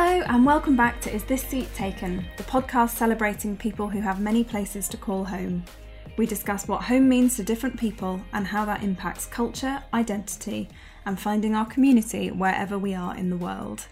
Hello, and welcome back to Is This Seat Taken, the podcast celebrating people who have many places to call home. We discuss what home means to different people and how that impacts culture, identity, and finding our community wherever we are in the world.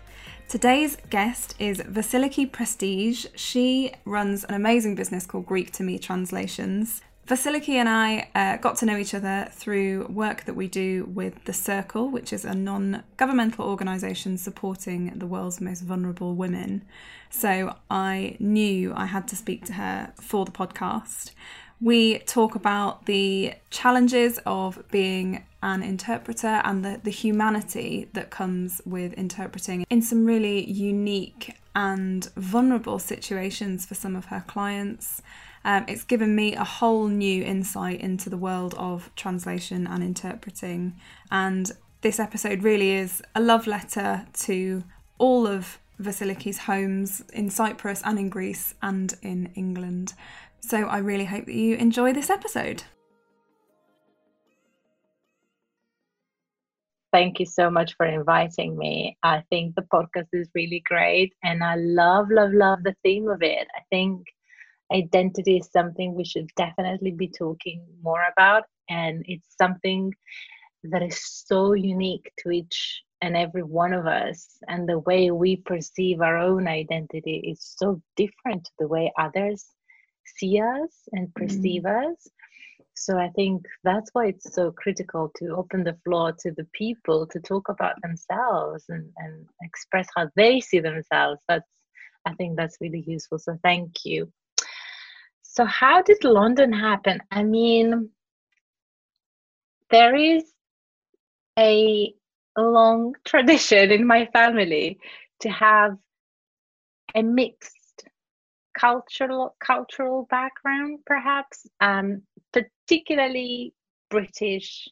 Today's guest is Vasiliki Prestige. She runs an amazing business called Greek to Me Translations. Vasiliki and I uh, got to know each other through work that we do with The Circle, which is a non governmental organisation supporting the world's most vulnerable women. So I knew I had to speak to her for the podcast. We talk about the challenges of being an interpreter and the, the humanity that comes with interpreting in some really unique and vulnerable situations for some of her clients. Um, it's given me a whole new insight into the world of translation and interpreting. And this episode really is a love letter to all of Vasiliki's homes in Cyprus and in Greece and in England. So I really hope that you enjoy this episode. Thank you so much for inviting me. I think the podcast is really great and I love, love, love the theme of it. I think identity is something we should definitely be talking more about. And it's something that is so unique to each and every one of us. And the way we perceive our own identity is so different to the way others see us and perceive mm. us. So i think that's why it's so critical to open the floor to the people to talk about themselves and, and express how they see themselves. That's i think that's really useful. So thank you so, how did London happen? I mean, there is a long tradition in my family to have a mixed cultural cultural background, perhaps, um, particularly British,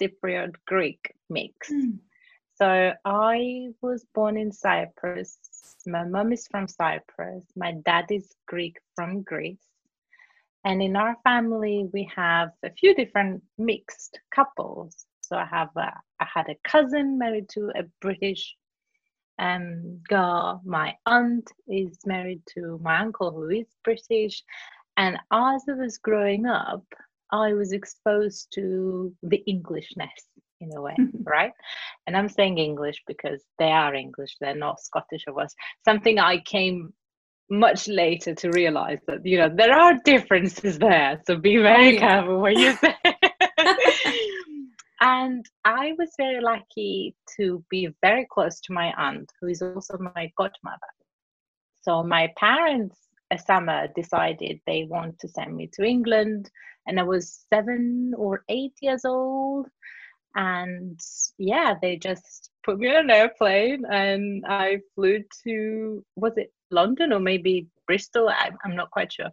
Cypriot, Greek mix. Mm. So I was born in Cyprus. My mom is from Cyprus. My dad is Greek from Greece. And in our family, we have a few different mixed couples. So I have a, I had a cousin married to a British um, girl. My aunt is married to my uncle who is British. And as I was growing up, I was exposed to the Englishness in a way, right? And I'm saying English because they are English, they're not Scottish or was something I came much later to realize that you know there are differences there so be oh, very oh, yeah. careful what you say. And i was very lucky to be very close to my aunt who is also my godmother. So my parents a summer decided they want to send me to england and i was seven or eight years old. And yeah they just put me on an airplane and i flew to was it London or maybe Bristol. I, am not quite sure.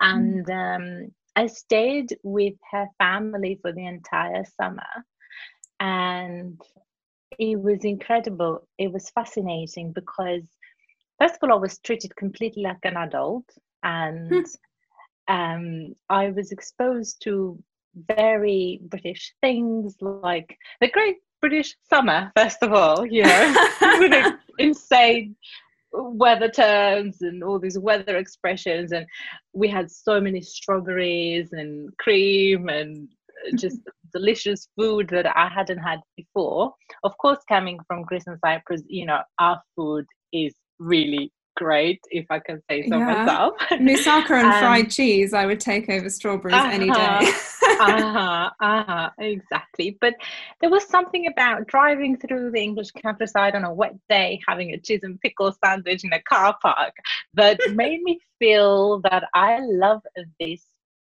And um, I stayed with her family for the entire summer. And it was incredible. It was fascinating because, first of all, I was treated completely like an adult. And hmm. um, I was exposed to very British things like the great British summer, first of all, you know, with an insane weather terms and all these weather expressions and we had so many strawberries and cream and just delicious food that I hadn't had before. Of course, coming from Greece and Cyprus, you know, our food is really great, if I can say so yeah. myself. Moussaka and um, fried cheese, I would take over strawberries uh-huh, any day. uh-huh, uh-huh, exactly. But there was something about driving through the English countryside on a wet day, having a cheese and pickle sandwich in a car park that made me feel that I love this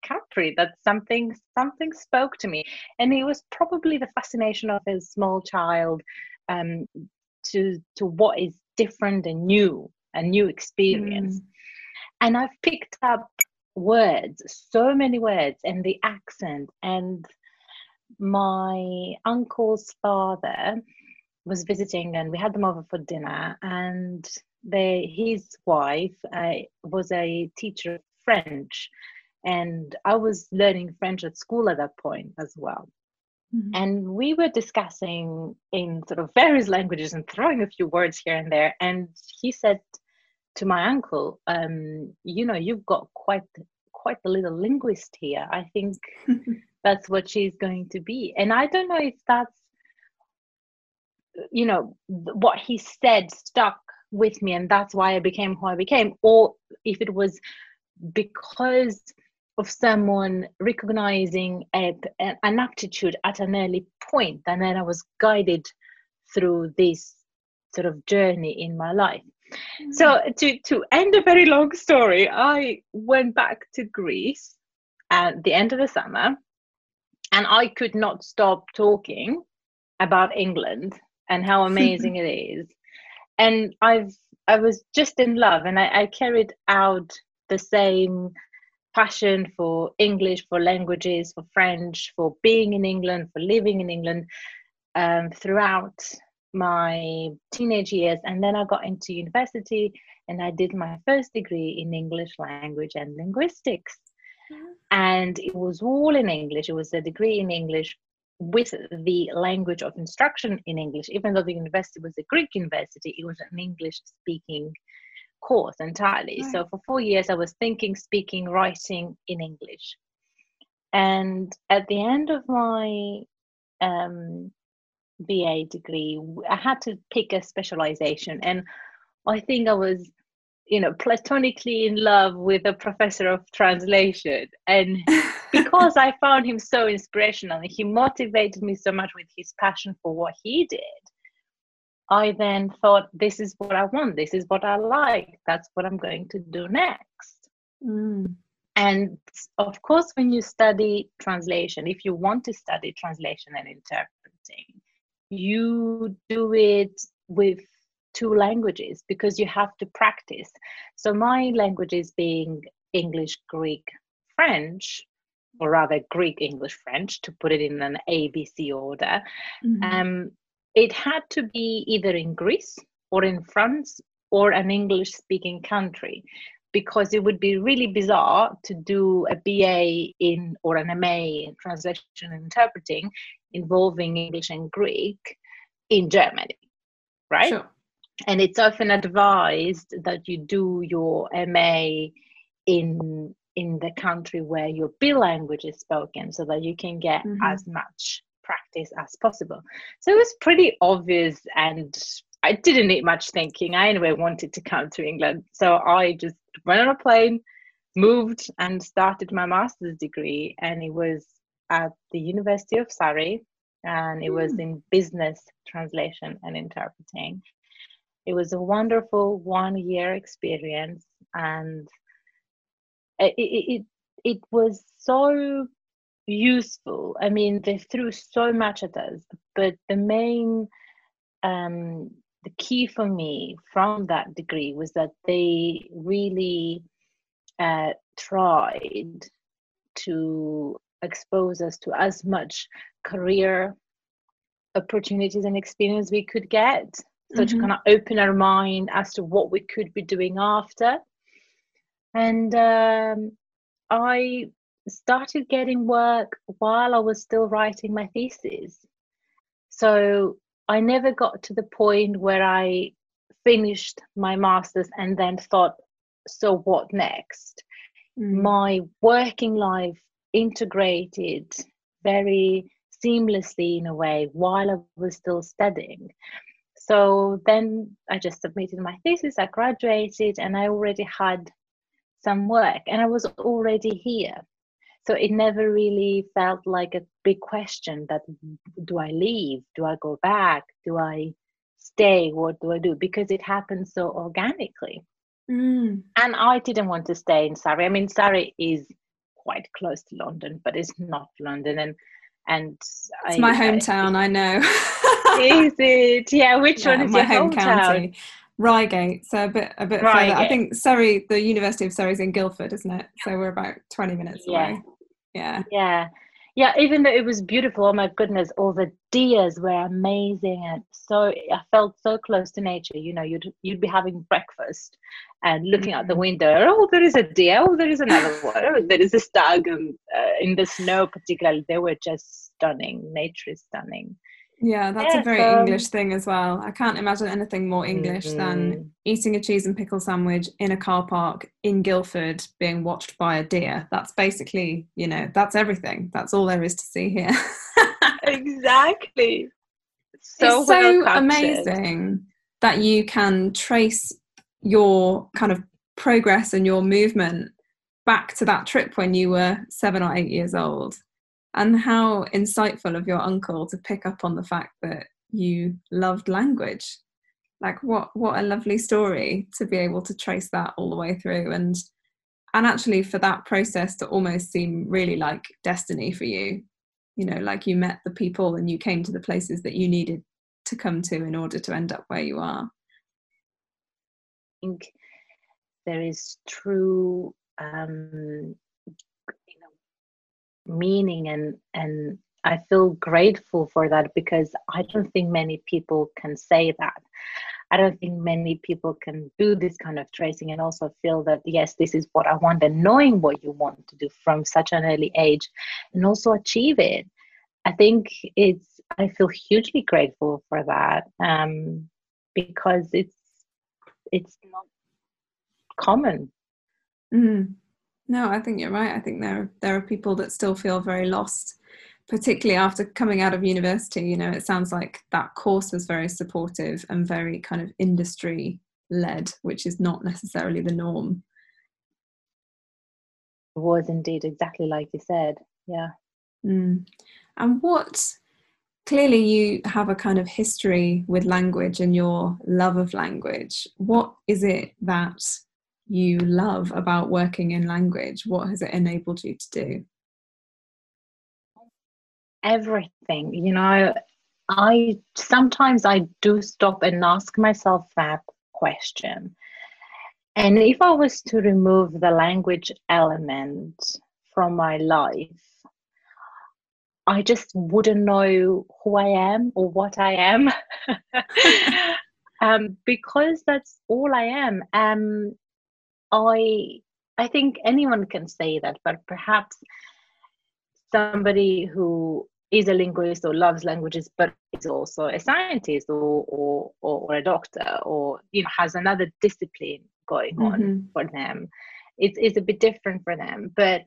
country that something something spoke to me and it was probably the fascination of a small child um, to to what is different and new a new experience. Mm. And I've picked up words, so many words, and the accent. And my uncle's father was visiting, and we had them over for dinner. And they, his wife uh, was a teacher of French, and I was learning French at school at that point as well. Mm-hmm. And we were discussing in sort of various languages and throwing a few words here and there. And he said to my uncle, um, "You know, you've got quite quite a little linguist here. I think that's what she's going to be." And I don't know if that's you know what he said stuck with me, and that's why I became who I became, or if it was because of someone recognizing a, an aptitude at an early point and then i was guided through this sort of journey in my life mm-hmm. so to to end a very long story i went back to greece at the end of the summer and i could not stop talking about england and how amazing it is and i've i was just in love and I, I carried out the same passion for English, for languages, for French, for being in England, for living in England um, throughout my teenage years. And then I got into university and I did my first degree in English language and linguistics. Mm-hmm. And it was all in English. It was a degree in English with the language of instruction in English. Even though the university was a Greek university, it was an English speaking course entirely. Right. So for four years, I was thinking, speaking, writing in English. And at the end of my um, BA degree, I had to pick a specialization. And I think I was, you know, platonically in love with a professor of translation. And because I found him so inspirational, and he motivated me so much with his passion for what he did I then thought, this is what I want, this is what I like, that's what I'm going to do next. Mm. And of course, when you study translation, if you want to study translation and interpreting, you do it with two languages because you have to practice. So, my languages being English, Greek, French, or rather Greek, English, French, to put it in an ABC order. Mm-hmm. Um, it had to be either in Greece or in France or an English speaking country because it would be really bizarre to do a BA in or an MA in translation and interpreting involving English and Greek in Germany, right? Sure. And it's often advised that you do your MA in in the country where your B language is spoken so that you can get mm-hmm. as much practice as possible. So it was pretty obvious and I didn't need much thinking. I anyway wanted to come to England. So I just went on a plane, moved and started my master's degree and it was at the University of Surrey and it was hmm. in business translation and interpreting. It was a wonderful one year experience and it, it, it, it was so useful. I mean, they threw so much at us, but the main, um, the key for me from that degree was that they really uh, tried to expose us to as much career opportunities and experience we could get. So mm-hmm. to kind of open our mind as to what we could be doing after. And um, I started getting work while I was still writing my thesis. So I never got to the point where I finished my master's and then thought, so what next? Mm. My working life integrated very seamlessly in a way while I was still studying. So then I just submitted my thesis, I graduated, and I already had some work, and I was already here so it never really felt like a big question that do i leave do i go back do i stay what do i do because it happened so organically mm. and i didn't want to stay in surrey i mean surrey is quite close to london but it's not london and and it's I, my hometown I, I know is it yeah which yeah, one is my your home hometown? county Reigate, so a bit a bit Reigate. further. I think Surrey, the University of Surrey is in Guildford, isn't it? So we're about twenty minutes yeah. away. Yeah. Yeah. yeah even though it was beautiful oh my goodness all the deers were amazing and so i felt so close to nature you know you'd you'd be having breakfast and looking out the mm-hmm. window oh there is a deer oh there is another one oh there is a stag and uh, in the snow particularly they were just stunning nature is stunning yeah, that's yeah, a very so, English thing as well. I can't imagine anything more English mm-hmm. than eating a cheese and pickle sandwich in a car park in Guildford being watched by a deer. That's basically, you know, that's everything. That's all there is to see here. exactly. So, it's so amazing that you can trace your kind of progress and your movement back to that trip when you were seven or eight years old and how insightful of your uncle to pick up on the fact that you loved language. Like what what a lovely story to be able to trace that all the way through. And and actually for that process to almost seem really like destiny for you. You know like you met the people and you came to the places that you needed to come to in order to end up where you are. I think there is true um, meaning and and I feel grateful for that because I don't think many people can say that. I don't think many people can do this kind of tracing and also feel that yes, this is what I want and knowing what you want to do from such an early age and also achieve it. I think it's I feel hugely grateful for that um, because it's it's not common. Mm. No, I think you're right. I think there there are people that still feel very lost, particularly after coming out of university. You know, it sounds like that course was very supportive and very kind of industry led, which is not necessarily the norm. It was indeed exactly like you said. Yeah. Mm. And what clearly you have a kind of history with language and your love of language. What is it that you love about working in language? What has it enabled you to do? Everything. You know, I sometimes I do stop and ask myself that question. And if I was to remove the language element from my life, I just wouldn't know who I am or what I am. um, because that's all I am. Um, I I think anyone can say that, but perhaps somebody who is a linguist or loves languages, but is also a scientist or or, or a doctor or you know has another discipline going mm-hmm. on for them. It's it's a bit different for them. But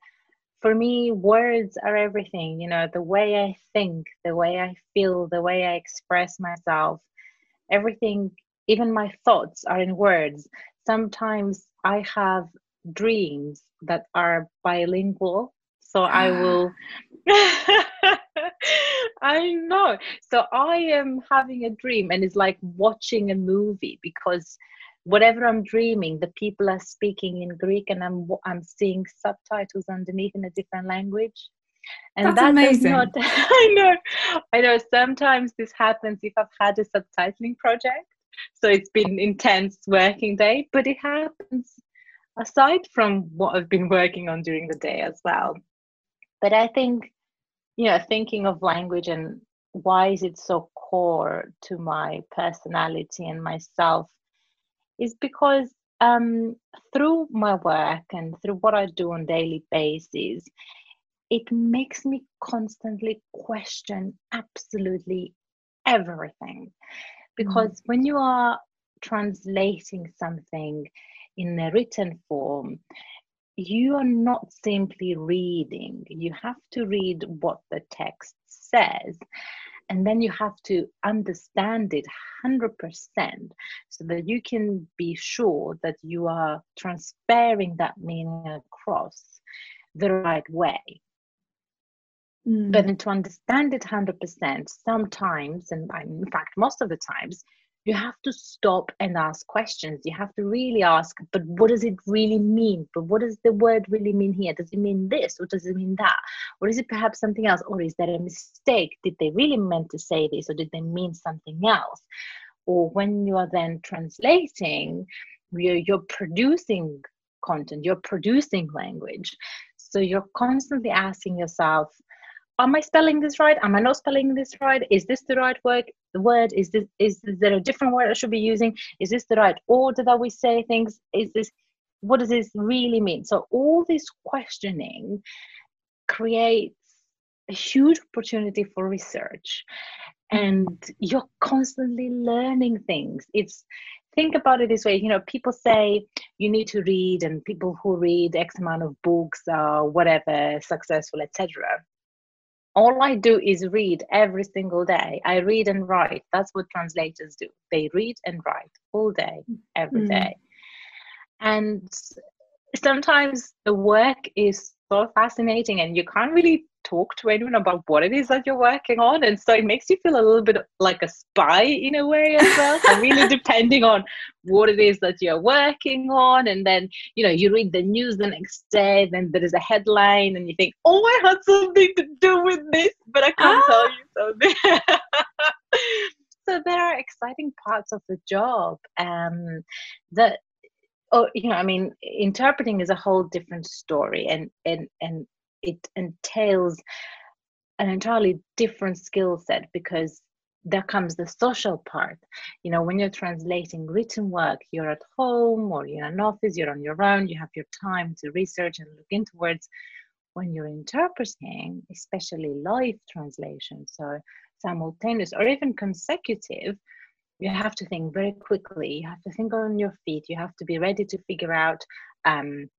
for me, words are everything. You know, the way I think, the way I feel, the way I express myself, everything, even my thoughts are in words. Sometimes I have dreams that are bilingual. So I ah. will. I know. So I am having a dream, and it's like watching a movie because whatever I'm dreaming, the people are speaking in Greek, and I'm I'm seeing subtitles underneath in a different language. And That's that amazing. Not, I know. I know. Sometimes this happens if I've had a subtitling project so it's been intense working day but it happens aside from what i've been working on during the day as well. But i think you know thinking of language and why is it so core to my personality and myself is because um, through my work and through what I do on daily basis, it makes me constantly question absolutely everything because mm. when you are translating something in a written form you are not simply reading you have to read what the text says and then you have to understand it 100% so that you can be sure that you are transferring that meaning across the right way Mm. But to understand it 100%, sometimes, and in fact, most of the times, you have to stop and ask questions. You have to really ask, but what does it really mean? But what does the word really mean here? Does it mean this or does it mean that? Or is it perhaps something else? Or is that a mistake? Did they really meant to say this or did they mean something else? Or when you are then translating, you're, you're producing content, you're producing language. So you're constantly asking yourself, am I spelling this right? Am I not spelling this right? Is this the right word? The word is this is there a different word I should be using? Is this the right order that we say things? Is this what does this really mean? So all this questioning creates a huge opportunity for research and you're constantly learning things it's think about it this way you know people say you need to read and people who read x amount of books or whatever successful etc all i do is read every single day. I read and write. That's what translators do. They read and write all day every mm. day, and sometimes the work is so fascinating and you can't really talk to anyone about what it is that you're working on and so it makes you feel a little bit like a spy in a way as well so really depending on what it is that you're working on and then you know you read the news the next day then there is a headline and you think oh i had something to do with this but i can't ah. tell you something so there are exciting parts of the job um, that oh you know i mean interpreting is a whole different story and and and it entails an entirely different skill set because there comes the social part. You know when you're translating written work you're at home or you're in an office you're on your own you have your time to research and look into words. When you're interpreting especially live translation so simultaneous or even consecutive you have to think very quickly. You have to think on your feet. You have to be ready to figure out um,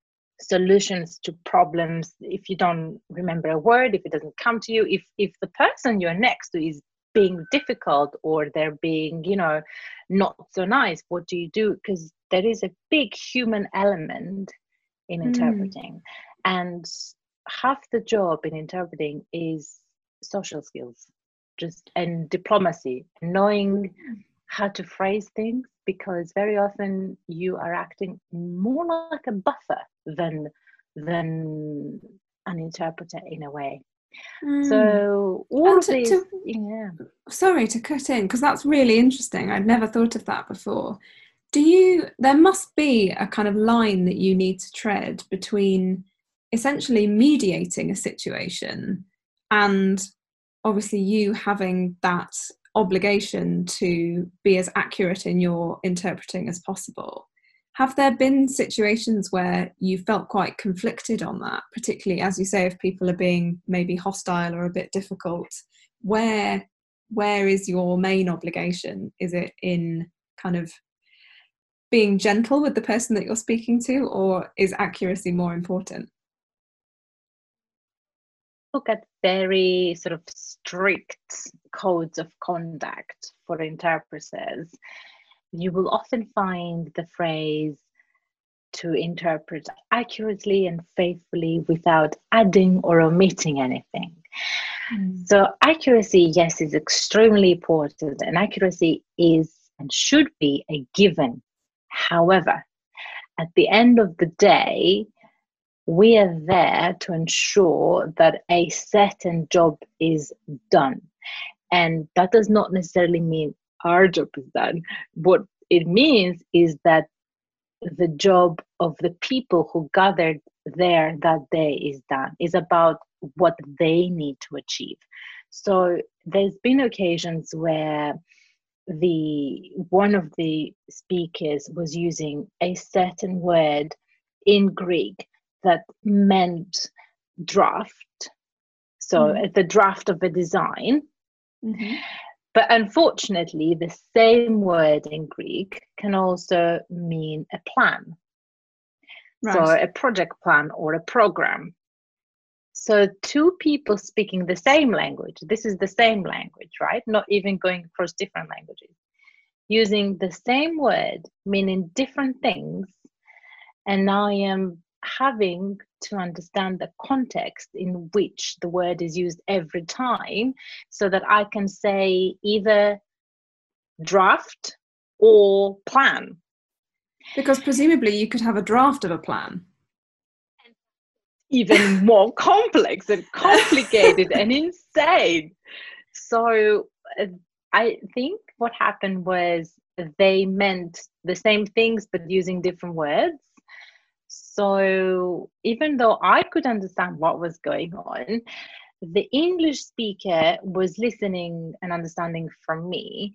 solutions to problems if you don't remember a word if it doesn't come to you if if the person you're next to is being difficult or they're being you know not so nice what do you do? Because there is a big human element in mm. interpreting. And half the job in interpreting is social skills just and diplomacy knowing how to phrase things because very often you are acting more like a buffer than than an interpreter in a way. Mm. So all to, these, to, yeah. Sorry to cut in because that's really interesting. I'd never thought of that before. Do you? There must be a kind of line that you need to tread between essentially mediating a situation and obviously you having that obligation to be as accurate in your interpreting as possible. Have there been situations where you felt quite conflicted on that, particularly as you say, if people are being maybe hostile or a bit difficult? Where where is your main obligation? Is it in kind of being gentle with the person that you're speaking to, or is accuracy more important? Look at very sort of strict codes of conduct for interpreters, you will often find the phrase to interpret accurately and faithfully without adding or omitting anything. Mm. So, accuracy, yes, is extremely important, and accuracy is and should be a given. However, at the end of the day, we are there to ensure that a certain job is done. And that does not necessarily mean our job is done. What it means is that the job of the people who gathered there that day is done, is about what they need to achieve. So there's been occasions where the one of the speakers was using a certain word in Greek that meant draft. So mm-hmm. the draft of a design. Mm-hmm. But unfortunately, the same word in Greek can also mean a plan. Right. So a project plan or a program. So two people speaking the same language, this is the same language, right? Not even going across different languages, using the same word, meaning different things. And now I am having to understand the context in which the word is used every time so that I can say either draft or plan. Because presumably you could have a draft of a plan. Even more complex and complicated and insane. So uh, I think what happened was they meant the same things but using different words so even though I could understand what was going on, the English speaker was listening and understanding from me.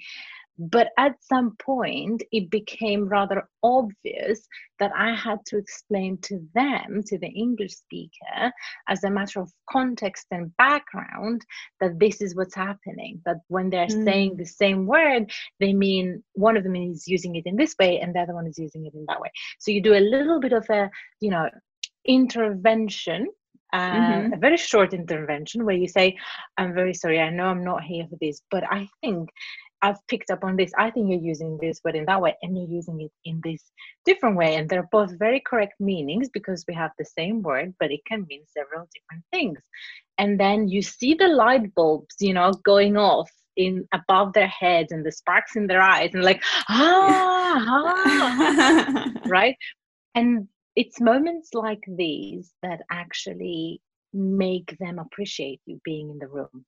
But at some point, it became rather obvious that I had to explain to them, to the English speaker, as a matter of context and background, that this is what's happening. That when they're mm. saying the same word, they mean one of them is using it in this way and the other one is using it in that way. So you do a little bit of a, you know, intervention uh, mm-hmm. a very short intervention where you say, I'm very sorry, I know I'm not here for this, but I think I've picked up on this. I think you're using this word in that way, and you're using it in this different way. And they're both very correct meanings because we have the same word, but it can mean several different things. And then you see the light bulbs, you know, going off in above their heads and the sparks in their eyes, and like, ah, ah right? And it's moments like these that actually make them appreciate you being in the room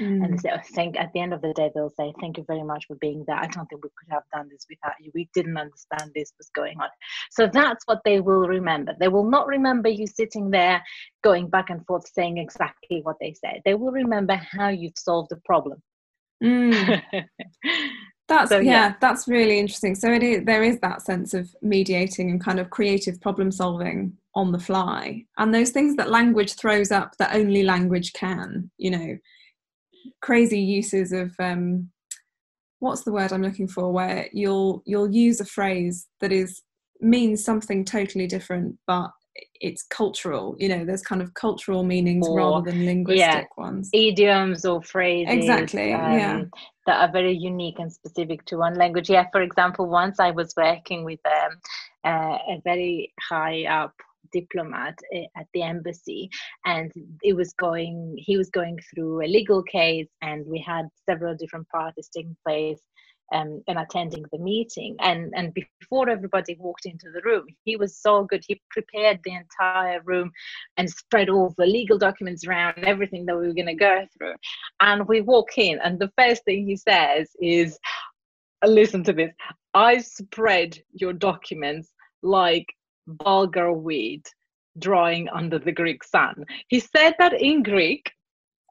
Mm. And they say, at the end of the day, they'll say, thank you very much for being there. I don't think we could have done this without you. We didn't understand this was going on. So that's what they will remember. They will not remember you sitting there going back and forth saying exactly what they said. They will remember how you've solved the problem. Mm. That's so, yeah, yeah, that's really interesting. So it is there is that sense of mediating and kind of creative problem solving on the fly. And those things that language throws up that only language can, you know, crazy uses of um, what's the word I'm looking for, where you'll you'll use a phrase that is means something totally different, but it's cultural. You know, there's kind of cultural meanings or, rather than linguistic yeah, ones. Idioms or phrases. Exactly. Um, yeah. That are very unique and specific to one language. Yeah. For example, once I was working with um, uh, a very high up diplomat eh, at the embassy and it was going he was going through a legal case and we had several different parties taking place um, and attending the meeting. And and before everybody walked into the room he was so good. He prepared the entire room and spread all the legal documents around everything that we were going to go through. And we walk in and the first thing he says is listen to this. I spread your documents like bulgur wheat drawing under the Greek sun. He said that in Greek,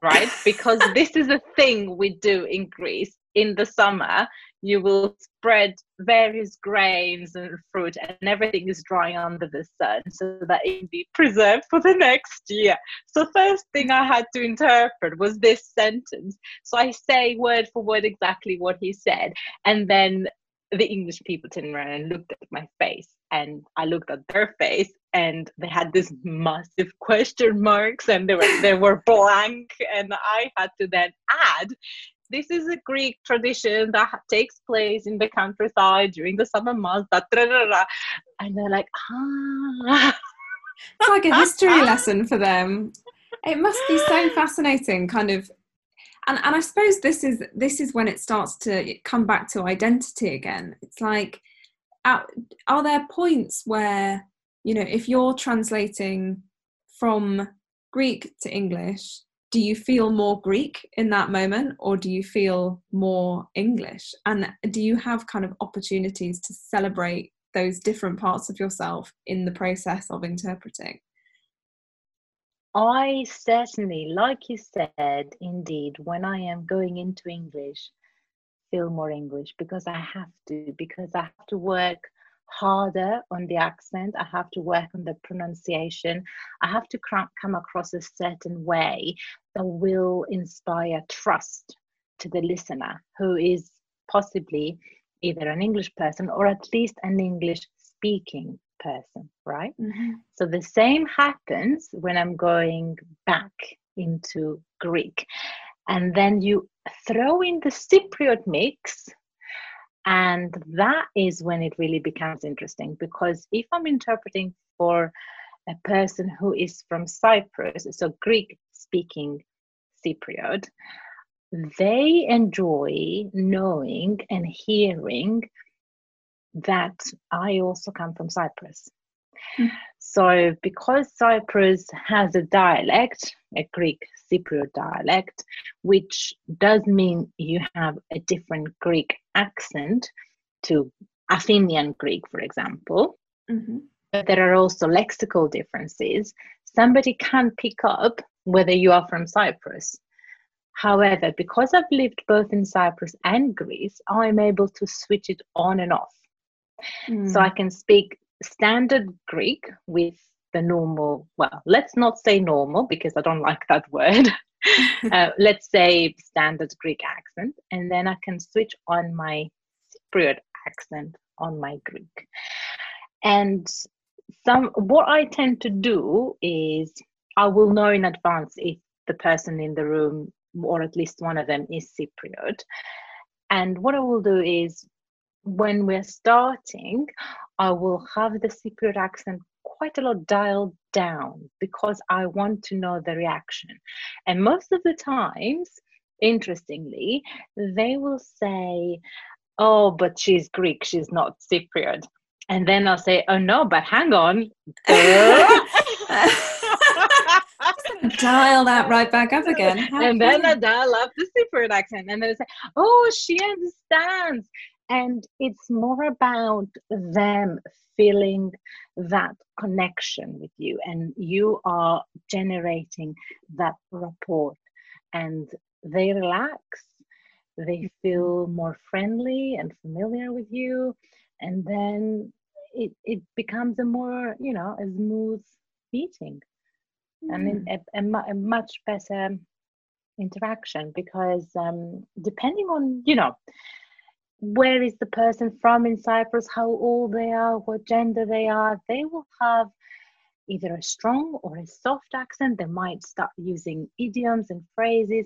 right? Because this is a thing we do in Greece in the summer. You will spread various grains and fruit, and everything is drying under the sun so that it can be preserved for the next year. So, first thing I had to interpret was this sentence. So, I say word for word exactly what he said, and then the English people turned around and looked at my face, and I looked at their face, and they had this massive question marks, and they were they were blank, and I had to then add. This is a Greek tradition that takes place in the countryside during the summer months. And they're like, ah. It's like a history lesson for them. It must be so fascinating, kind of and and I suppose this is this is when it starts to come back to identity again. It's like, are, are there points where you know if you're translating from Greek to English, do you feel more Greek in that moment, or do you feel more English? And do you have kind of opportunities to celebrate those different parts of yourself in the process of interpreting? I certainly, like you said, indeed, when I am going into English, feel more English because I have to, because I have to work harder on the accent, I have to work on the pronunciation, I have to come across a certain way that will inspire trust to the listener who is possibly either an English person or at least an English speaking person, right? Mm-hmm. So the same happens when I'm going back into Greek. And then you throw in the Cypriot mix, and that is when it really becomes interesting because if I'm interpreting for a person who is from Cyprus, so Greek speaking Cypriot, they enjoy knowing and hearing that I also come from Cyprus. Mm. So, because Cyprus has a dialect, a Greek Cypriot dialect, which does mean you have a different Greek accent to Athenian Greek, for example. Mm-hmm. But there are also lexical differences. Somebody can pick up whether you are from Cyprus. However, because I've lived both in Cyprus and Greece, I'm able to switch it on and off. Mm. So I can speak standard Greek with the normal, well, let's not say normal because I don't like that word. uh, let's say standard Greek accent, and then I can switch on my Cypriot accent on my Greek. And some what I tend to do is I will know in advance if the person in the room or at least one of them is Cypriot. And what I will do is when we're starting, I will have the Cypriot accent quite a lot dialed down because I want to know the reaction. And most of the times, interestingly, they will say, Oh, but she's Greek, she's not Cypriot. And then I'll say, Oh no, but hang on. dial that right back up again. How and then I dial up the Cypriot accent. And then I say, Oh, she understands. And it's more about them feeling that connection with you, and you are generating that rapport. And they relax, they feel more friendly and familiar with you, and then it, it becomes a more, you know, a smooth meeting. Mm. and a, a, a much better interaction because um, depending on you know where is the person from in Cyprus, how old they are, what gender they are, they will have either a strong or a soft accent. They might start using idioms and phrases.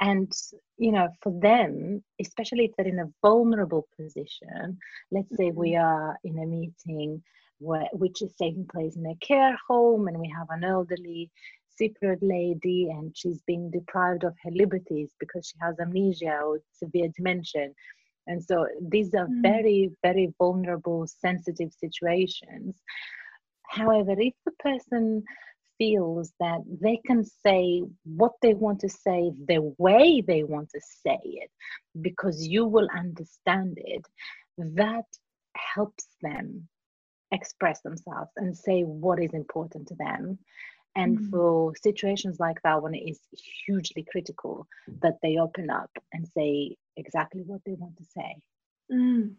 And, you know, for them, especially if they're in a vulnerable position, let's say we mm-hmm. are in a meeting where, which is taking place in a care home and we have an elderly Cypriot lady and she's being deprived of her liberties because she has amnesia or severe dementia and so these are mm. very, very vulnerable, sensitive situations. However, if the person feels that they can say what they want to say the way they want to say it because you will understand it, that helps them express themselves and say what is important to them. And mm. for situations like that, when it is hugely critical that they open up and say exactly what they want to say. Mm.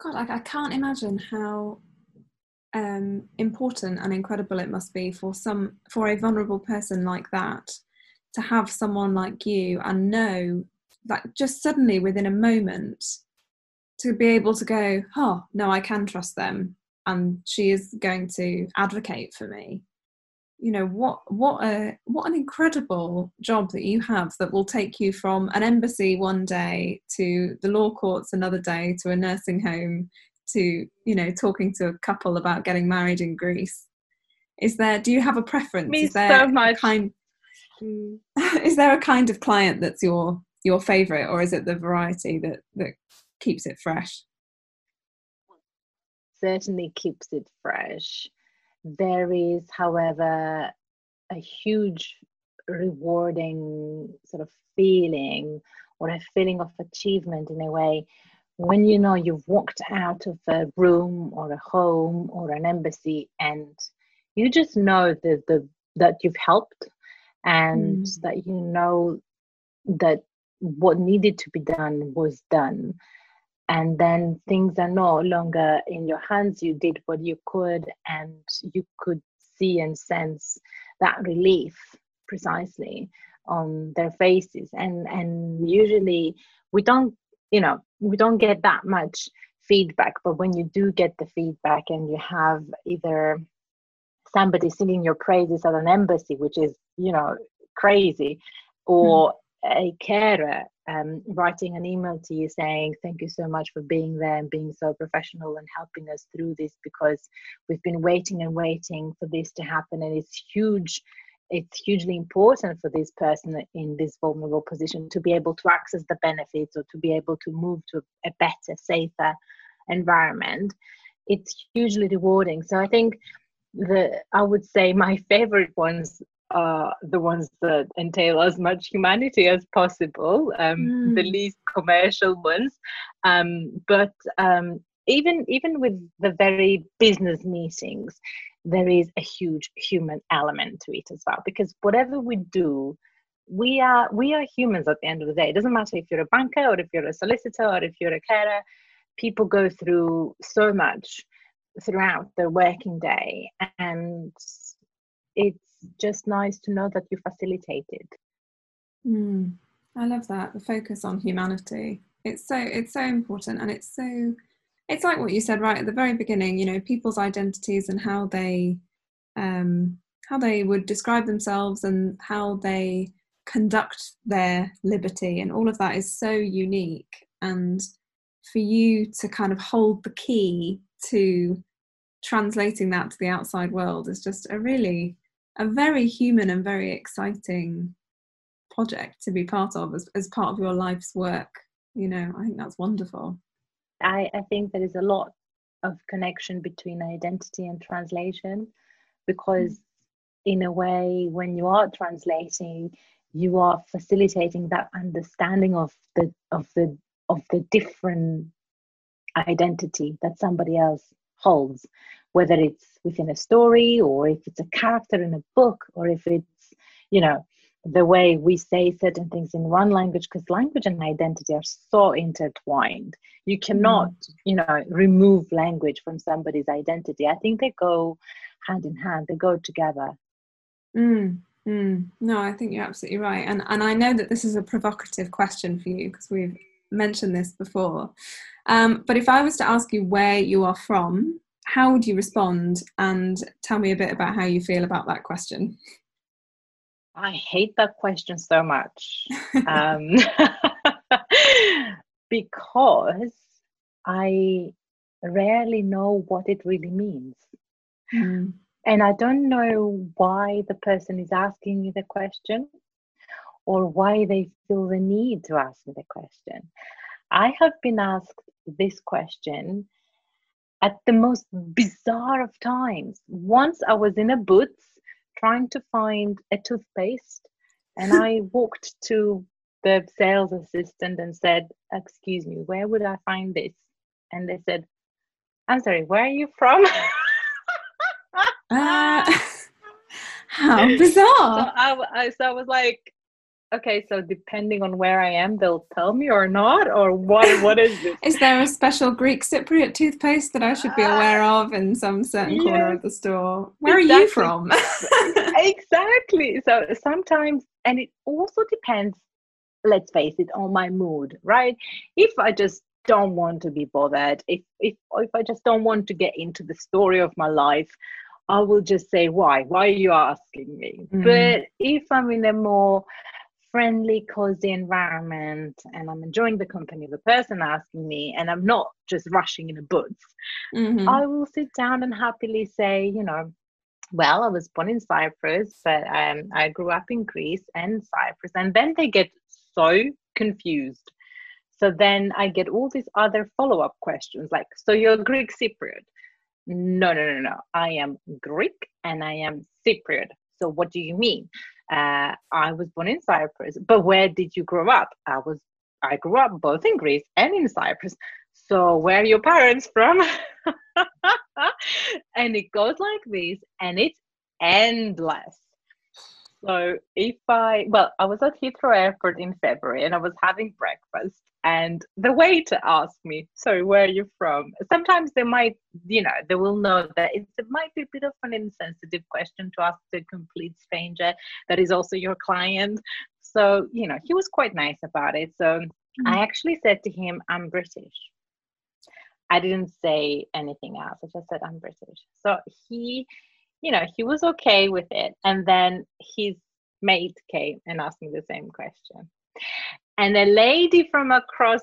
God, I, I, can't imagine how um, important and incredible it must be for some for a vulnerable person like that to have someone like you and know that just suddenly within a moment to be able to go, oh no, I can trust them, and she is going to advocate for me you know what what a what an incredible job that you have that will take you from an embassy one day to the law courts another day to a nursing home to you know talking to a couple about getting married in Greece is there do you have a preference Me is there so much. kind mm. is there a kind of client that's your your favorite or is it the variety that that keeps it fresh certainly keeps it fresh there is, however, a huge rewarding sort of feeling or a feeling of achievement in a way when you know you've walked out of a room or a home or an embassy and you just know that the that you've helped and mm. that you know that what needed to be done was done and then things are no longer in your hands. You did what you could and you could see and sense that relief precisely on their faces. And and usually we don't you know we don't get that much feedback but when you do get the feedback and you have either somebody singing your praises at an embassy which is you know crazy or a carer um, writing an email to you saying thank you so much for being there and being so professional and helping us through this because we've been waiting and waiting for this to happen and it's huge it's hugely important for this person in this vulnerable position to be able to access the benefits or to be able to move to a better safer environment. It's hugely rewarding. So i think the i would say my favorite ones are the ones that entail as much humanity as possible, um, mm. the least commercial ones. Um, but um, even even with the very business meetings, there is a huge human element to it as well because whatever we do we are we are humans at the end of the day it doesn't matter if you're a banker or if you're a solicitor or if you're a carer people go through so much throughout their working day and it's just nice to know that you facilitated. Mm, i love that the focus on humanity. It's so it's so important and it's so it's like what you said right at the very beginning you know people's identities and how they um how they would describe themselves and how they conduct their liberty and all of that is so unique. And for you to kind of hold the key to translating that to the outside world is just a really a very human and very exciting project to be part of as, as part of your life's work you know i think that's wonderful. I, I think there is a lot of connection between identity and translation because mm. in a way when you are translating you are facilitating that understanding of the of the of the different identity that somebody else holds whether it's within a story or if it's a character in a book or if it's you know the way we say certain things in one language because language and identity are so intertwined you cannot mm. you know remove language from somebody's identity i think they go hand in hand they go together mm. Mm. no i think you're absolutely right and and i know that this is a provocative question for you because we've mentioned this before um, but if i was to ask you where you are from how would you respond and tell me a bit about how you feel about that question I hate that question so much um, because I rarely know what it really means. Mm. And I don't know why the person is asking me the question or why they feel the need to ask me the question. I have been asked this question at the most bizarre of times. Once I was in a Boots trying to find a toothpaste and I walked to the sales assistant and said, Excuse me, where would I find this? And they said, I'm sorry, where are you from? uh, how bizarre. So I, I, so I was like, okay so depending on where i am they'll tell me or not or what what is this is there a special greek cypriot toothpaste that i should be aware ah, of in some certain yes, corner of the store where exactly. are you from exactly so sometimes and it also depends let's face it on my mood right if i just don't want to be bothered if if if i just don't want to get into the story of my life I will just say why. Why are you asking me? Mm. But if I'm in a more friendly, cozy environment and I'm enjoying the company of the person asking me and I'm not just rushing in a boots, mm-hmm. I will sit down and happily say, you know, well, I was born in Cyprus, but um, I grew up in Greece and Cyprus. And then they get so confused. So then I get all these other follow up questions like, so you're Greek Cypriot? No, no, no, no. I am Greek and I am Cypriot. So what do you mean? Uh, I was born in Cyprus, but where did you grow up? I was I grew up both in Greece and in Cyprus. So where are your parents from? and it goes like this, and it's endless. So if I, well, I was at Heathrow Airport in February and I was having breakfast, and the waiter asked me, "Sorry, where are you from?" Sometimes they might, you know, they will know that it might be a bit of an insensitive question to ask a complete stranger that is also your client. So you know, he was quite nice about it. So mm-hmm. I actually said to him, "I'm British." I didn't say anything else. I just said, "I'm British." So he you know, he was okay with it. And then his mate came and asked me the same question. And a lady from across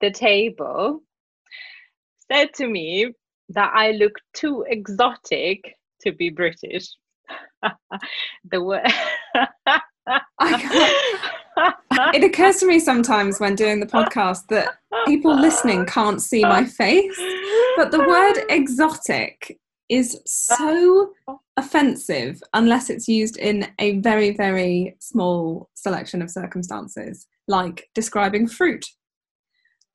the table said to me that I look too exotic to be British. the word. it occurs to me sometimes when doing the podcast that people listening can't see my face, but the word exotic is so offensive unless it's used in a very, very small selection of circumstances, like describing fruit.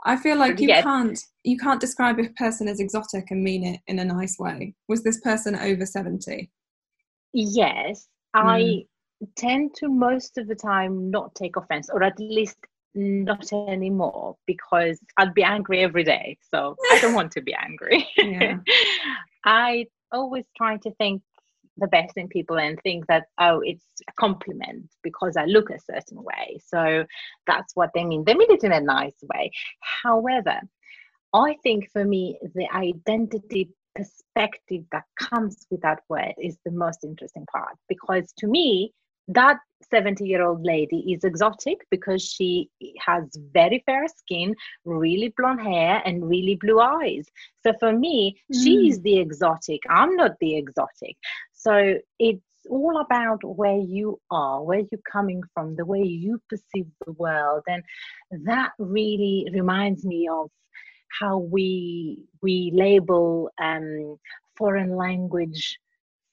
I feel like you yes. can't you can't describe a person as exotic and mean it in a nice way. Was this person over 70? Yes. Mm. I tend to most of the time not take offense or at least not anymore because I'd be angry every day. So I don't want to be angry. Yeah. I always try to think the best in people and think that oh it's a compliment because i look a certain way so that's what they mean they mean it in a nice way however i think for me the identity perspective that comes with that word is the most interesting part because to me that 70 year old lady is exotic because she has very fair skin, really blonde hair, and really blue eyes. So for me, mm. she is the exotic. I'm not the exotic. So it's all about where you are, where you're coming from, the way you perceive the world. And that really reminds me of how we we label um, foreign language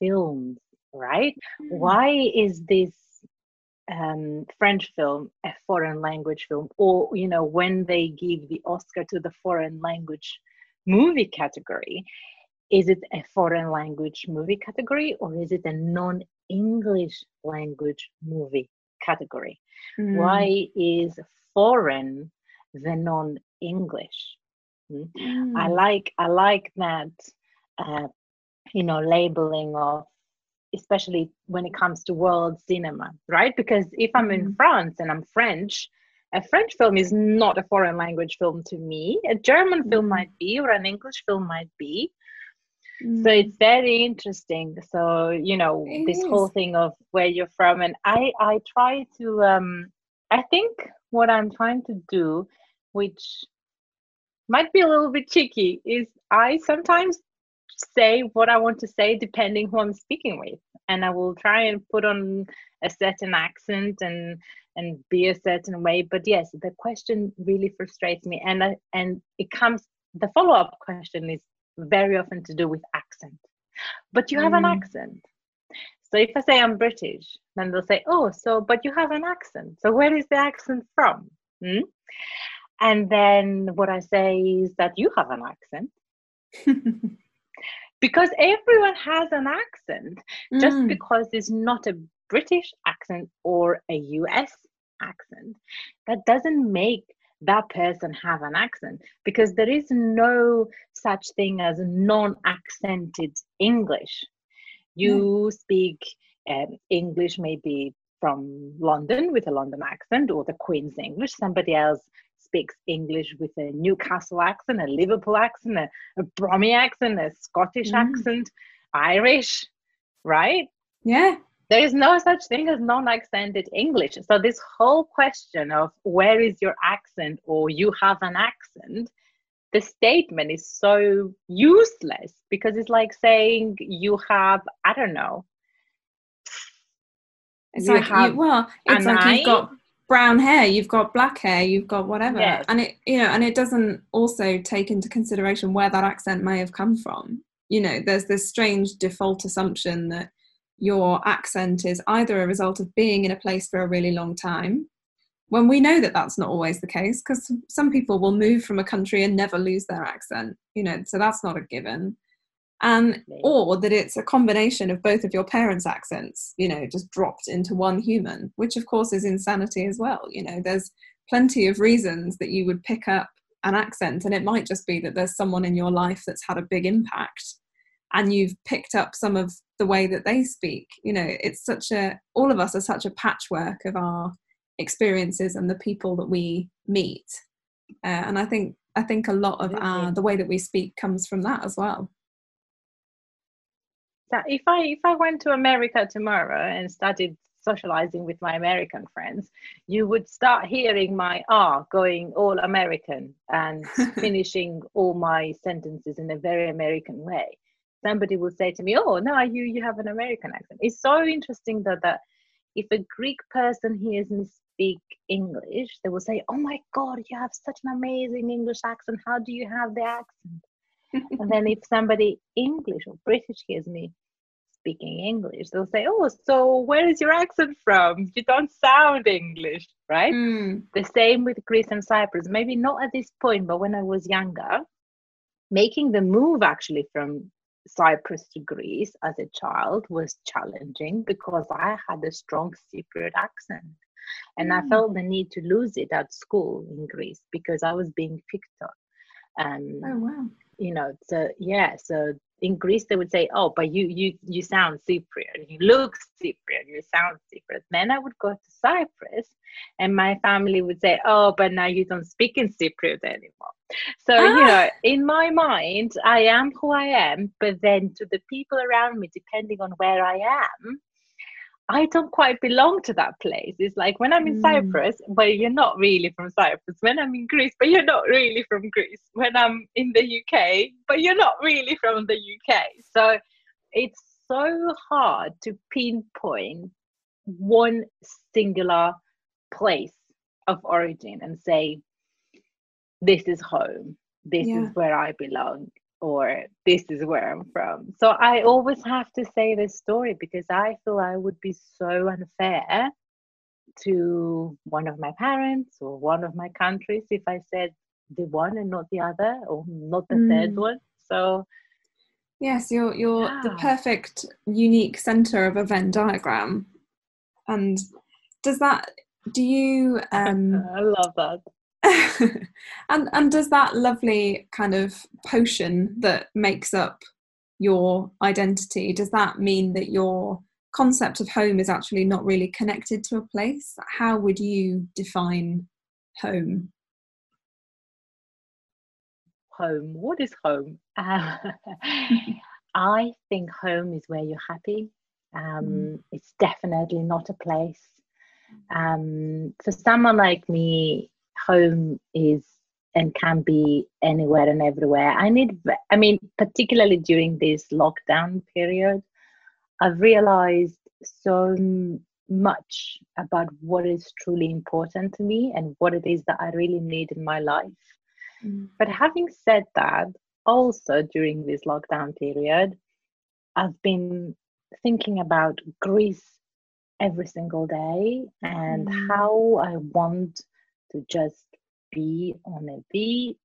films right? Mm. Why is this um, French film a foreign language film? Or, you know, when they give the Oscar to the foreign language movie category, is it a foreign language movie category or is it a non English language movie category? Mm. Why is foreign the non English? Mm. Mm. I like I like that uh, you know labeling of especially when it comes to world cinema, right? Because if I'm in mm-hmm. France and I'm French, a French film is not a foreign language film to me. A German mm-hmm. film might be, or an English film might be. Mm-hmm. So it's very interesting. So you know it this is. whole thing of where you're from, and I I try to um I think what I'm trying to do, which might be a little bit cheeky, is I sometimes say what I want to say depending who I'm speaking with. And I will try and put on a certain accent and and be a certain way. But yes, the question really frustrates me. And I, and it comes the follow-up question is very often to do with accent. But you have mm. an accent. So if I say I'm British, then they'll say, Oh, so but you have an accent. So where is the accent from? Hmm? And then what I say is that you have an accent. because everyone has an accent mm. just because it's not a british accent or a us accent that doesn't make that person have an accent because there is no such thing as non-accented english you mm. speak um, english maybe from london with a london accent or the queen's english somebody else speaks English with a Newcastle accent, a Liverpool accent, a, a accent, a Scottish mm. accent, Irish, right? Yeah. There is no such thing as non accented English. So, this whole question of where is your accent or you have an accent, the statement is so useless because it's like saying you have, I don't know. It's you like, you, well, it's like eye, you've got brown hair you've got black hair you've got whatever. And it you know and it doesn't also take into consideration where that accent may have come from. You know there's this strange default assumption that your accent is either a result of being in a place for a really long time when we know that that's not always the case because some people will move from a country and never lose their accent you know so that's not a given and or that it's a combination of both of your parents accents you know just dropped into one human which of course is insanity as well. You know there's plenty of reasons that you would pick up an accent and it might just be that there's someone in your life that's had a big impact and you've picked up some of the way that they speak. You know it's such a all of us are such a patchwork of our experiences and the people that we meet. Uh, and i think i think a lot of our the way that we speak comes from that as well if I if I went to America tomorrow and started socializing with my American friends, you would start hearing my R going all American and finishing all my sentences in a very American way. Somebody will say to me, "Oh, no, you you have an American accent." It's so interesting that that if a Greek person hears me speak English, they will say, "Oh my God, you have such an amazing English accent. How do you have the accent?" and then if somebody English or British hears me speaking English, they'll say, "Oh, so where is your accent from? You don't sound English, right?" Mm. The same with Greece and Cyprus. Maybe not at this point, but when I was younger, making the move actually from Cyprus to Greece as a child was challenging because I had a strong Cypriot accent. And mm. I felt the need to lose it at school in Greece because I was being picked on. Um, oh, wow. You know, so yeah, so in Greece they would say, "Oh, but you you you sound Cypriot. You look Cypriot. You sound Cypriot." Then I would go to Cyprus, and my family would say, "Oh, but now you don't speak in Cypriot anymore." So ah. you know, in my mind, I am who I am, but then to the people around me, depending on where I am, I don't quite belong to that place. It's like when I'm in mm. Cyprus, but you're not really from Cyprus. When I'm in Greece, but you're not really from Greece. When I'm in the UK, but you're not really from the UK. So it's so hard to pinpoint one singular place of origin and say, this is home, this yeah. is where I belong or this is where I'm from. So I always have to say this story because I feel I would be so unfair to one of my parents or one of my countries if I said the one and not the other or not the mm. third one. So yes, you're you're yeah. the perfect unique center of a Venn diagram. And does that do you um I love that and and does that lovely kind of potion that makes up your identity does that mean that your concept of home is actually not really connected to a place? How would you define home? Home? What is home? Uh, i think home is where you're happy. Um, mm. it's definitely not a place. Um, for someone like me home is and can be anywhere and everywhere. I need, I mean, particularly during this lockdown period, I've realized so much about what is truly important to me and what it is that I really need in my life. Mm. But having said that, also during this lockdown period, I've been thinking about Greece every single day and mm. how I want to just be on a beach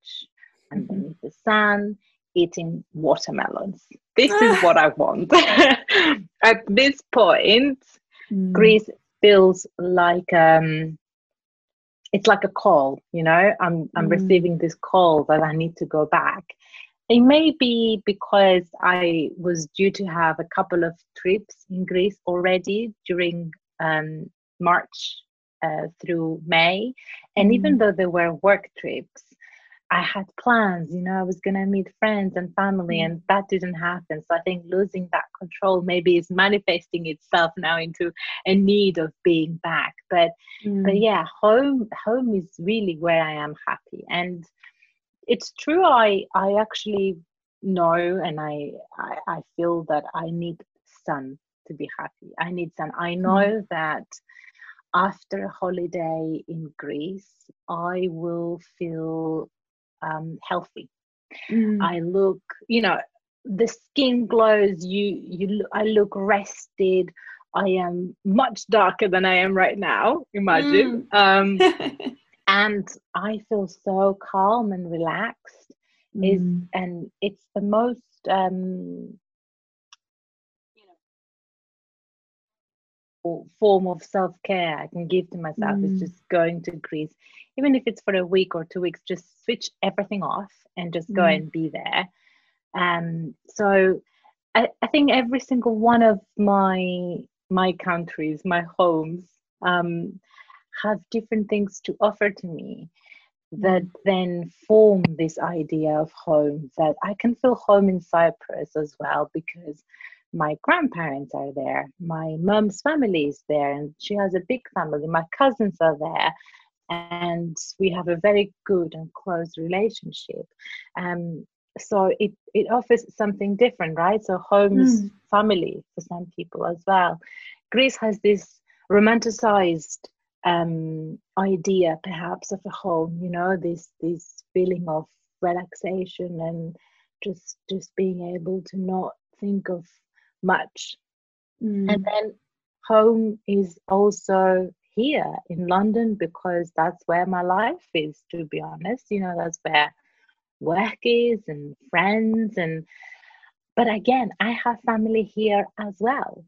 mm-hmm. underneath the sun eating watermelons. This is what I want. At this point, mm. Greece feels like um, it's like a call, you know. I'm I'm mm. receiving this call that I need to go back. It may be because I was due to have a couple of trips in Greece already during um, March through May. And mm. even though there were work trips, I had plans, you know, I was going to meet friends and family, mm. and that didn't happen. So I think losing that control maybe is manifesting itself now into a need of being back. But mm. but yeah, home home is really where I am happy. And it's true I I actually know and I I, I feel that I need sun to be happy. I need sun. I mm. know mm. that after a holiday in Greece, I will feel um, healthy. Mm. I look, you know, the skin glows. You, you, I look rested. I am much darker than I am right now. Imagine, mm. um, and I feel so calm and relaxed. Mm. Is and it's the most um, form of self-care i can give to myself mm. is just going to greece even if it's for a week or two weeks just switch everything off and just go mm. and be there um so I, I think every single one of my my countries my homes um have different things to offer to me that mm. then form this idea of home that i can feel home in cyprus as well because my grandparents are there my mom's family is there and she has a big family my cousins are there and we have a very good and close relationship. Um, so it, it offers something different right? So home is mm. family for some people as well. Greece has this romanticized um, idea perhaps of a home you know this this feeling of relaxation and just just being able to not think of much Mm. And then home is also here in London because that's where my life is, to be honest. You know, that's where work is and friends and but again, I have family here as well.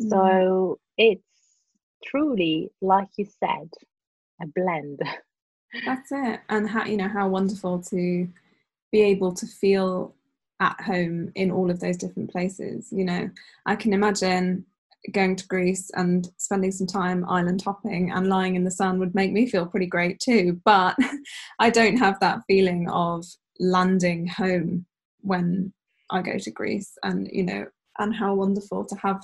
Mm. So it's truly, like you said, a blend. That's it. And how you know how wonderful to be able to feel at home in all of those different places. You know, I can imagine going to Greece and spending some time island hopping and lying in the sun would make me feel pretty great too. But I don't have that feeling of landing home when I go to Greece and you know and how wonderful to have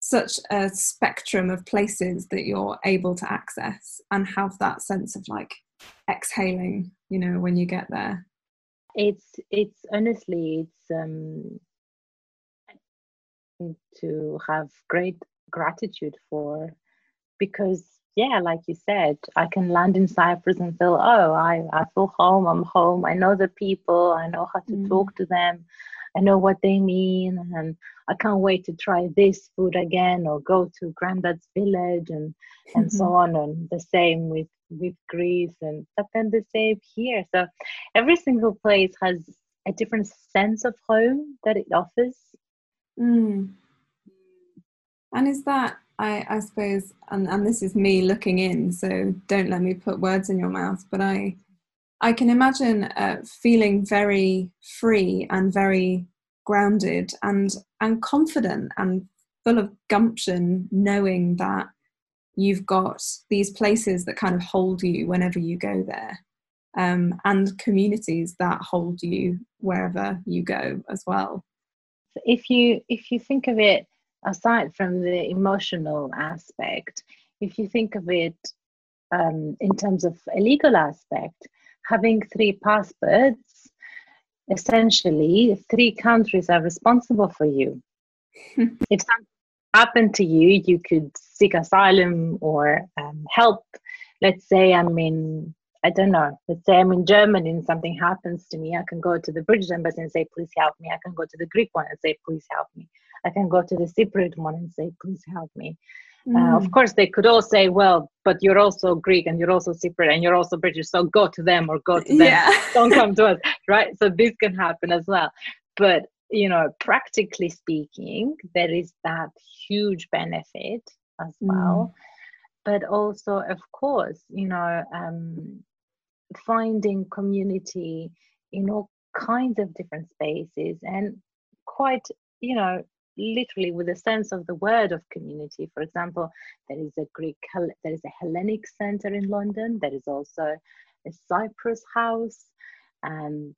such a spectrum of places that you're able to access and have that sense of like exhaling you know when you get there it's it's honestly it's um to have great gratitude for because yeah like you said i can land in cyprus and feel oh i i feel home i'm home i know the people i know how to mm. talk to them I know what they mean, and I can't wait to try this food again or go to granddad's village and and mm-hmm. so on. And the same with with Greece, and then the same here. So every single place has a different sense of home that it offers. Mm. And is that I, I suppose, and, and this is me looking in, so don't let me put words in your mouth, but I I can imagine uh, feeling very free and very grounded and and confident and full of gumption, knowing that you've got these places that kind of hold you whenever you go there, um, and communities that hold you wherever you go as well. If you if you think of it aside from the emotional aspect, if you think of it um, in terms of a legal aspect, having three passports, essentially, three countries are responsible for you. if something happened to you, you could seek asylum or um, help. Let's say I'm in, I don't know, let's say I'm in Germany and something happens to me. I can go to the British embassy and say, please help me. I can go to the Greek one and say, please help me. I can go to the Cypriot one and say, please help me. Mm. Uh, of course, they could all say, well, but you're also Greek and you're also Cypriot and you're also British, so go to them or go to them. Yeah. Don't come to us, right? So this can happen as well. But, you know, practically speaking, there is that huge benefit as well. Mm. But also, of course, you know, um, finding community in all kinds of different spaces and quite, you know, literally with a sense of the word of community. For example, there is a Greek, there is a Hellenic center in London. There is also a Cyprus house, and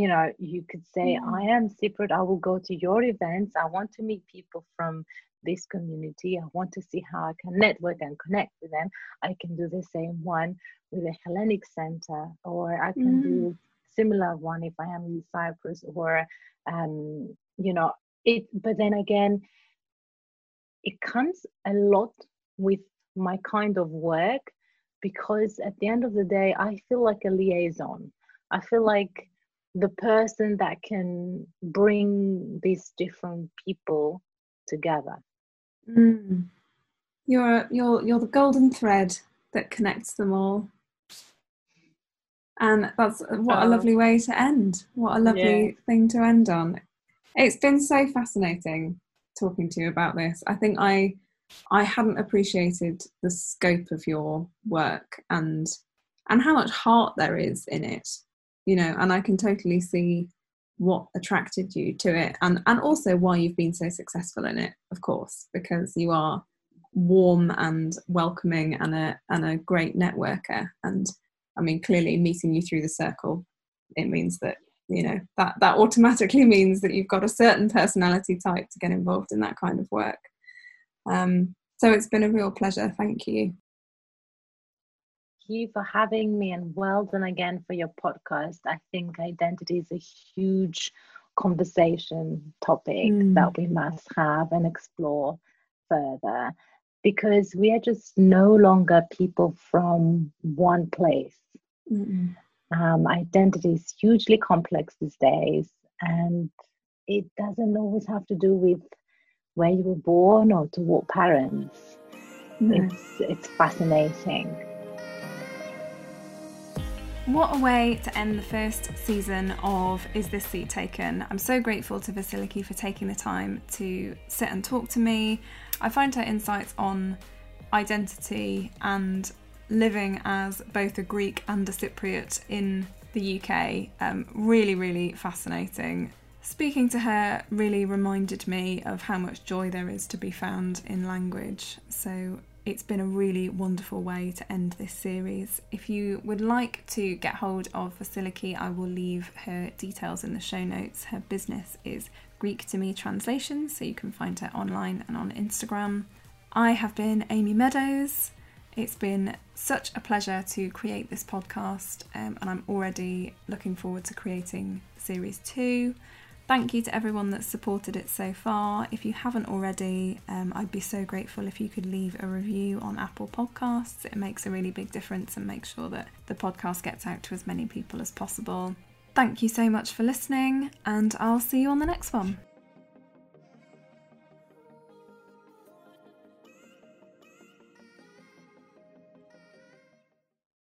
you know you could say, mm. "I am separate I will go to your events. I want to meet people from this community. I want to see how I can network and connect with them. I can do the same one with a Hellenic center, or I can mm. do similar one if I am in Cyprus, or um, you know it but then again it comes a lot with my kind of work because at the end of the day i feel like a liaison i feel like the person that can bring these different people together mm. you're you're you're the golden thread that connects them all and that's what a oh. lovely way to end what a lovely yeah. thing to end on it's been so fascinating talking to you about this. I think I I hadn't appreciated the scope of your work and and how much heart there is in it. You know, and I can totally see what attracted you to it and and also why you've been so successful in it, of course, because you are warm and welcoming and a and a great networker. And I mean clearly meeting you through the circle it means that you know that that automatically means that you've got a certain personality type to get involved in that kind of work. Um, so it's been a real pleasure. Thank you you for having me and well done again for your podcast i think identity is a huge conversation topic mm. that we must have and explore further because we are just no longer people from one place Mm-mm. Um, identity is hugely complex these days, and it doesn't always have to do with where you were born or to what parents. It's it's fascinating. What a way to end the first season of Is This Seat Taken? I'm so grateful to Vasiliki for taking the time to sit and talk to me. I find her insights on identity and living as both a Greek and a Cypriot in the UK um, really, really fascinating. Speaking to her really reminded me of how much joy there is to be found in language. So it's been a really wonderful way to end this series. If you would like to get hold of Vasiliki, I will leave her details in the show notes. Her business is Greek to Me Translations, so you can find her online and on Instagram. I have been Amy Meadows. It's been such a pleasure to create this podcast, um, and I'm already looking forward to creating series two. Thank you to everyone that's supported it so far. If you haven't already, um, I'd be so grateful if you could leave a review on Apple Podcasts. It makes a really big difference and makes sure that the podcast gets out to as many people as possible. Thank you so much for listening, and I'll see you on the next one.